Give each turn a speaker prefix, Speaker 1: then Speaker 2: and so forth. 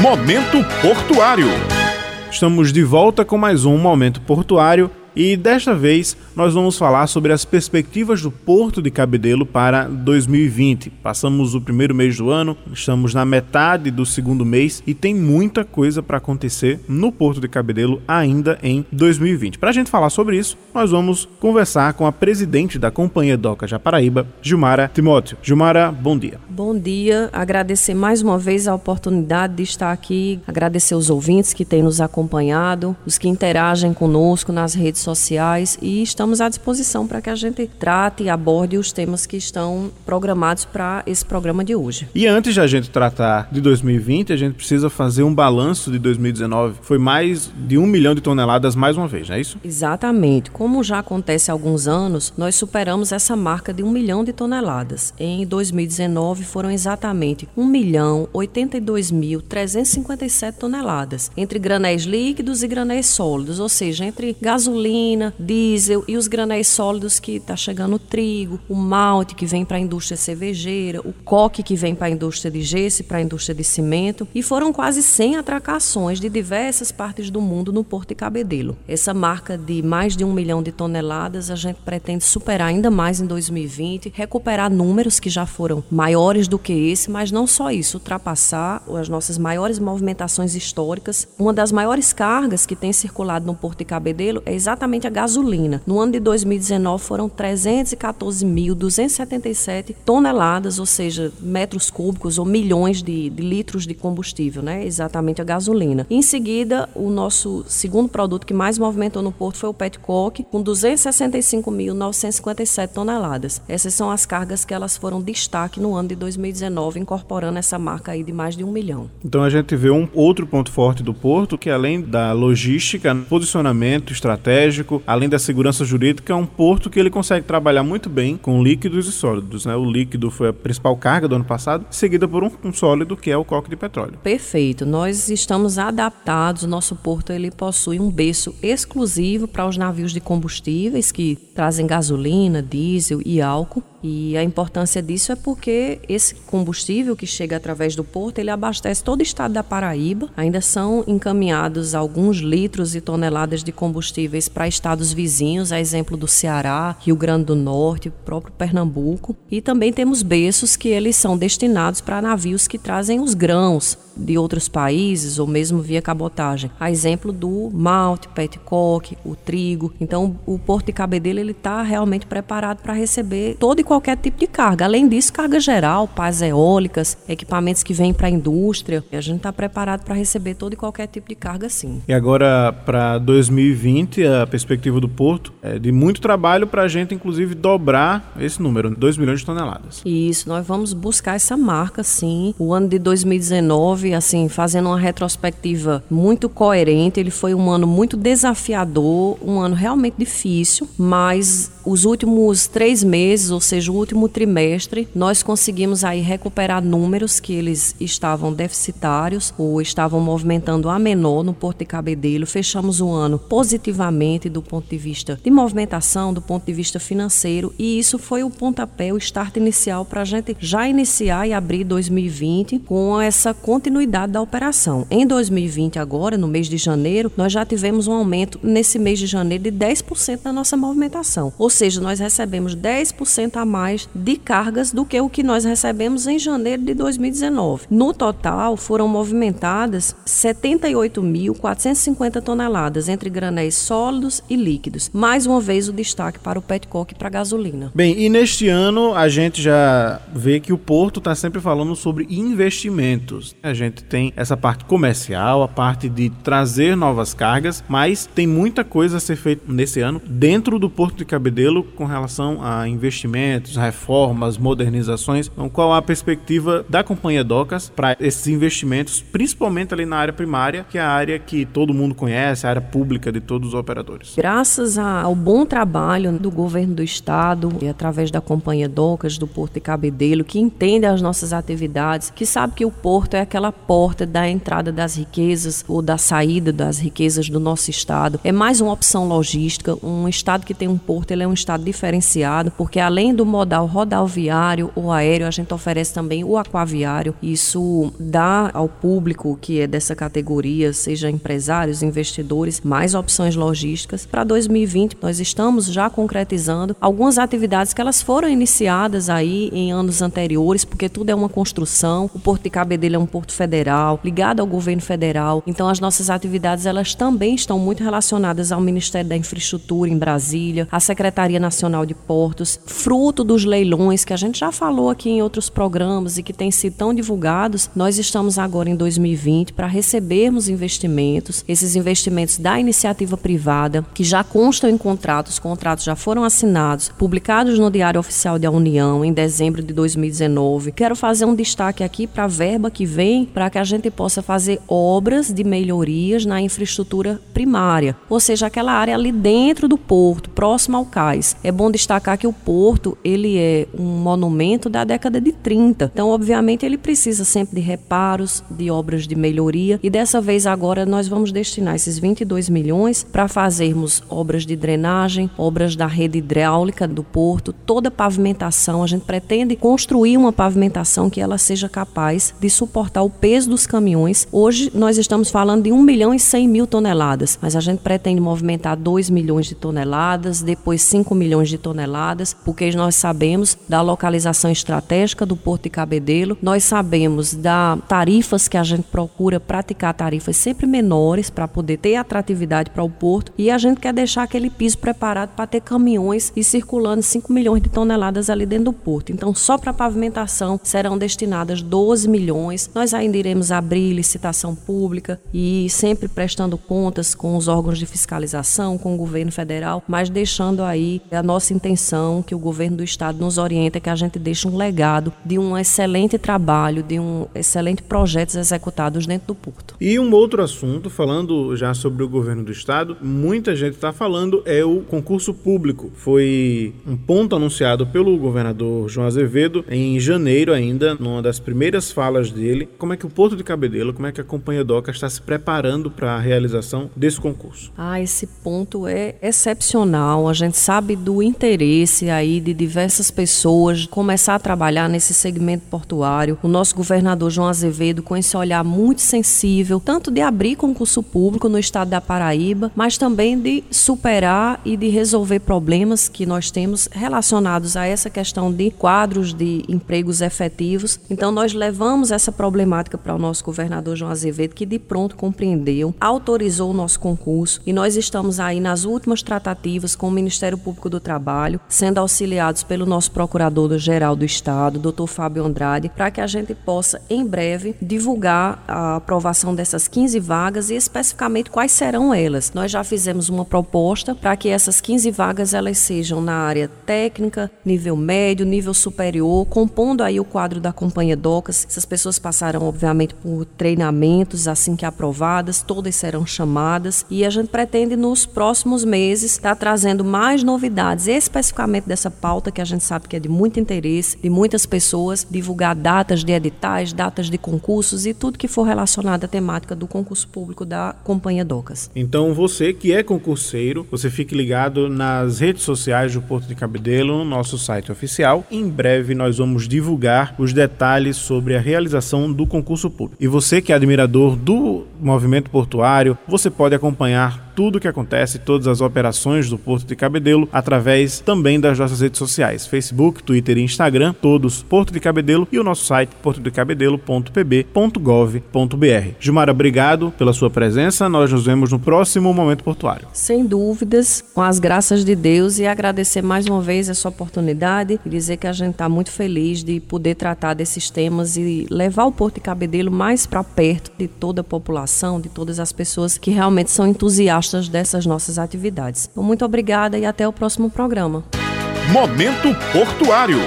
Speaker 1: Momento Portuário. Estamos de volta com mais um Momento Portuário e desta vez nós vamos falar sobre as perspectivas do Porto de Cabedelo para 2020. Passamos o primeiro mês do ano, estamos na metade do segundo mês e tem muita coisa para acontecer no Porto de Cabedelo ainda em 2020. Para a gente falar sobre isso, nós vamos conversar com a presidente da Companhia Doca Japaraíba, Gilmara Timóteo. Gilmara, bom dia.
Speaker 2: Bom dia, agradecer mais uma vez a oportunidade de estar aqui, agradecer os ouvintes que têm nos acompanhado, os que interagem conosco nas redes e estamos à disposição para que a gente trate e aborde os temas que estão programados para esse programa de hoje.
Speaker 1: E antes de a gente tratar de 2020, a gente precisa fazer um balanço de 2019. Foi mais de um milhão de toneladas mais uma vez, não é isso?
Speaker 2: Exatamente. Como já acontece há alguns anos, nós superamos essa marca de um milhão de toneladas. Em 2019 foram exatamente 1 milhão 82 mil 357 toneladas, entre granéis líquidos e granéis sólidos, ou seja, entre gasolina gasolina, diesel e os granéis sólidos que está chegando o trigo, o malte que vem para a indústria cervejeira, o coque que vem para a indústria de gesso e para a indústria de cimento. E foram quase 100 atracações de diversas partes do mundo no Porto de Cabedelo. Essa marca de mais de um milhão de toneladas a gente pretende superar ainda mais em 2020, recuperar números que já foram maiores do que esse, mas não só isso, ultrapassar as nossas maiores movimentações históricas. Uma das maiores cargas que tem circulado no Porto de Cabedelo é exatamente exatamente a gasolina. No ano de 2019 foram 314.277 toneladas, ou seja, metros cúbicos ou milhões de, de litros de combustível, né? Exatamente a gasolina. Em seguida, o nosso segundo produto que mais movimentou no porto foi o petcock, com 265.957 toneladas. Essas são as cargas que elas foram destaque no ano de 2019, incorporando essa marca aí de mais de um milhão.
Speaker 1: Então a gente vê um outro ponto forte do porto, que além da logística, posicionamento estratégico, estratégico, além da segurança jurídica, é um porto que ele consegue trabalhar muito bem com líquidos e sólidos. Né? O líquido foi a principal carga do ano passado, seguida por um, um sólido que é o coque de petróleo.
Speaker 2: Perfeito. Nós estamos adaptados. O nosso porto ele possui um berço exclusivo para os navios de combustíveis que trazem gasolina, diesel e álcool e a importância disso é porque esse combustível que chega através do porto, ele abastece todo o estado da Paraíba. Ainda são encaminhados alguns litros e toneladas de combustíveis para estados vizinhos, a exemplo do Ceará, Rio Grande do Norte, próprio Pernambuco. E também temos berços que eles são destinados para navios que trazem os grãos de outros países ou mesmo via cabotagem. A exemplo do malte, petcock, o trigo. Então, o Porto de Cabedelo ele está realmente preparado para receber todo e qualquer tipo de carga. Além disso, carga geral, pás eólicas, equipamentos que vêm para a indústria. A gente está preparado para receber todo e qualquer tipo de carga, sim.
Speaker 1: E agora, para 2020, a perspectiva do Porto é de muito trabalho para a gente, inclusive, dobrar esse número, 2 milhões de toneladas.
Speaker 2: Isso, nós vamos buscar essa marca, sim. O ano de 2019 assim, fazendo uma retrospectiva muito coerente, ele foi um ano muito desafiador, um ano realmente difícil, mas os últimos três meses, ou seja, o último trimestre, nós conseguimos aí recuperar números que eles estavam deficitários ou estavam movimentando a menor no Porto de Cabedelo. Fechamos o ano positivamente do ponto de vista de movimentação, do ponto de vista financeiro, e isso foi o pontapé, o start inicial para a gente já iniciar e abrir 2020 com essa continuidade da operação. Em 2020, agora, no mês de janeiro, nós já tivemos um aumento nesse mês de janeiro de 10% da nossa movimentação. Ou seja, nós recebemos 10% a mais de cargas do que o que nós recebemos em janeiro de 2019. No total, foram movimentadas 78.450 toneladas entre granéis sólidos e líquidos. Mais uma vez o destaque para o petcock e para a gasolina.
Speaker 1: Bem, e neste ano a gente já vê que o Porto está sempre falando sobre investimentos. A gente tem essa parte comercial, a parte de trazer novas cargas, mas tem muita coisa a ser feita nesse ano dentro do Porto de Cabedelo com relação a investimentos, reformas, modernizações. Então, qual a perspectiva da companhia Docas para esses investimentos, principalmente ali na área primária, que é a área que todo mundo conhece, a área pública de todos os operadores?
Speaker 2: Graças ao bom trabalho do governo do estado e através da companhia Docas do Porto de Cabedelo, que entende as nossas atividades, que sabe que o porto é aquela porta da entrada das riquezas ou da saída das riquezas do nosso estado. É mais uma opção logística. Um estado que tem um porto, ele é um estado diferenciado, porque além do modal rodoviário ou aéreo, a gente oferece também o aquaviário. Isso dá ao público que é dessa categoria, seja empresários, investidores, mais opções logísticas. Para 2020, nós estamos já concretizando algumas atividades que elas foram iniciadas aí em anos anteriores, porque tudo é uma construção. O Porto de Cabedelo é um porto federal, ligado ao governo federal. Então as nossas atividades elas também estão muito relacionadas ao Ministério da Infraestrutura em Brasília, à Secretaria Nacional de Portos, fruto dos leilões que a gente já falou aqui em outros programas e que têm sido tão divulgados. Nós estamos agora em 2020 para recebermos investimentos, esses investimentos da iniciativa privada que já constam em contratos, os contratos já foram assinados, publicados no Diário Oficial da União em dezembro de 2019. Quero fazer um destaque aqui para a verba que vem para que a gente possa fazer obras de melhorias na infraestrutura primária, ou seja, aquela área ali dentro do porto, próximo ao cais. É bom destacar que o porto, ele é um monumento da década de 30. Então, obviamente, ele precisa sempre de reparos, de obras de melhoria, e dessa vez agora nós vamos destinar esses 22 milhões para fazermos obras de drenagem, obras da rede hidráulica do porto, toda a pavimentação. A gente pretende construir uma pavimentação que ela seja capaz de suportar o peso dos caminhões. Hoje nós estamos falando de 1 milhão e 100 mil toneladas, mas a gente pretende movimentar 2 milhões de toneladas, depois 5 milhões de toneladas, porque nós sabemos da localização estratégica do Porto de Cabedelo, nós sabemos da tarifas que a gente procura praticar tarifas sempre menores para poder ter atratividade para o porto e a gente quer deixar aquele piso preparado para ter caminhões e circulando 5 milhões de toneladas ali dentro do porto. Então, só para pavimentação serão destinadas 12 milhões. Nós ainda iremos abrir licitação pública e sempre prestando contas com os órgãos de fiscalização, com o governo federal, mas deixando aí a nossa intenção que o governo do estado nos orienta que a gente deixe um legado de um excelente trabalho, de um excelente projetos executados dentro do porto.
Speaker 1: E um outro assunto, falando já sobre o governo do estado, muita gente está falando é o concurso público. Foi um ponto anunciado pelo governador João Azevedo em janeiro ainda, numa das primeiras falas dele. Como é que o Porto de Cabedelo, como é que a Companhia Doca está se preparando para a realização desse concurso?
Speaker 2: Ah, esse ponto é excepcional. A gente sabe do interesse aí de diversas pessoas começar a trabalhar nesse segmento portuário. O nosso governador João Azevedo com esse olhar muito sensível, tanto de abrir concurso público no estado da Paraíba, mas também de superar e de resolver problemas que nós temos relacionados a essa questão de quadros de empregos efetivos. Então nós levamos essa problemática para o nosso governador João Azevedo, que de pronto compreendeu, autorizou o nosso concurso e nós estamos aí nas últimas tratativas com o Ministério Público do Trabalho, sendo auxiliados pelo nosso procurador-geral do Estado, Dr. Fábio Andrade, para que a gente possa em breve divulgar a aprovação dessas 15 vagas e especificamente quais serão elas. Nós já fizemos uma proposta para que essas 15 vagas elas sejam na área técnica, nível médio, nível superior, compondo aí o quadro da companhia Docas. Essas pessoas passarão obviamente por treinamentos assim que aprovadas, todas serão chamadas e a gente pretende nos próximos meses estar trazendo mais novidades, especificamente dessa pauta que a gente sabe que é de muito interesse de muitas pessoas, divulgar datas de editais, datas de concursos e tudo que for relacionado à temática do concurso público da companhia Docas.
Speaker 1: Então você que é concurseiro, você fique ligado nas redes sociais do Porto de Cabedelo, no nosso site oficial. Em breve nós vamos divulgar os detalhes sobre a realização do concurso público. E você que é admirador do movimento portuário, você pode acompanhar tudo o que acontece, todas as operações do Porto de Cabedelo, através também das nossas redes sociais, Facebook, Twitter e Instagram, todos Porto de Cabedelo e o nosso site portodecabedelo.pb.gov.br. Gilmar, obrigado pela sua presença. Nós nos vemos no próximo Momento Portuário.
Speaker 2: Sem dúvidas, com as graças de Deus e agradecer mais uma vez essa oportunidade e dizer que a gente está muito feliz de poder tratar desses temas e levar o Porto de Cabedelo mais para perto de toda a população, de todas as pessoas que realmente são entusiastas dessas nossas atividades. Então, muito obrigada e até o próximo programa.
Speaker 3: Momento Portuário.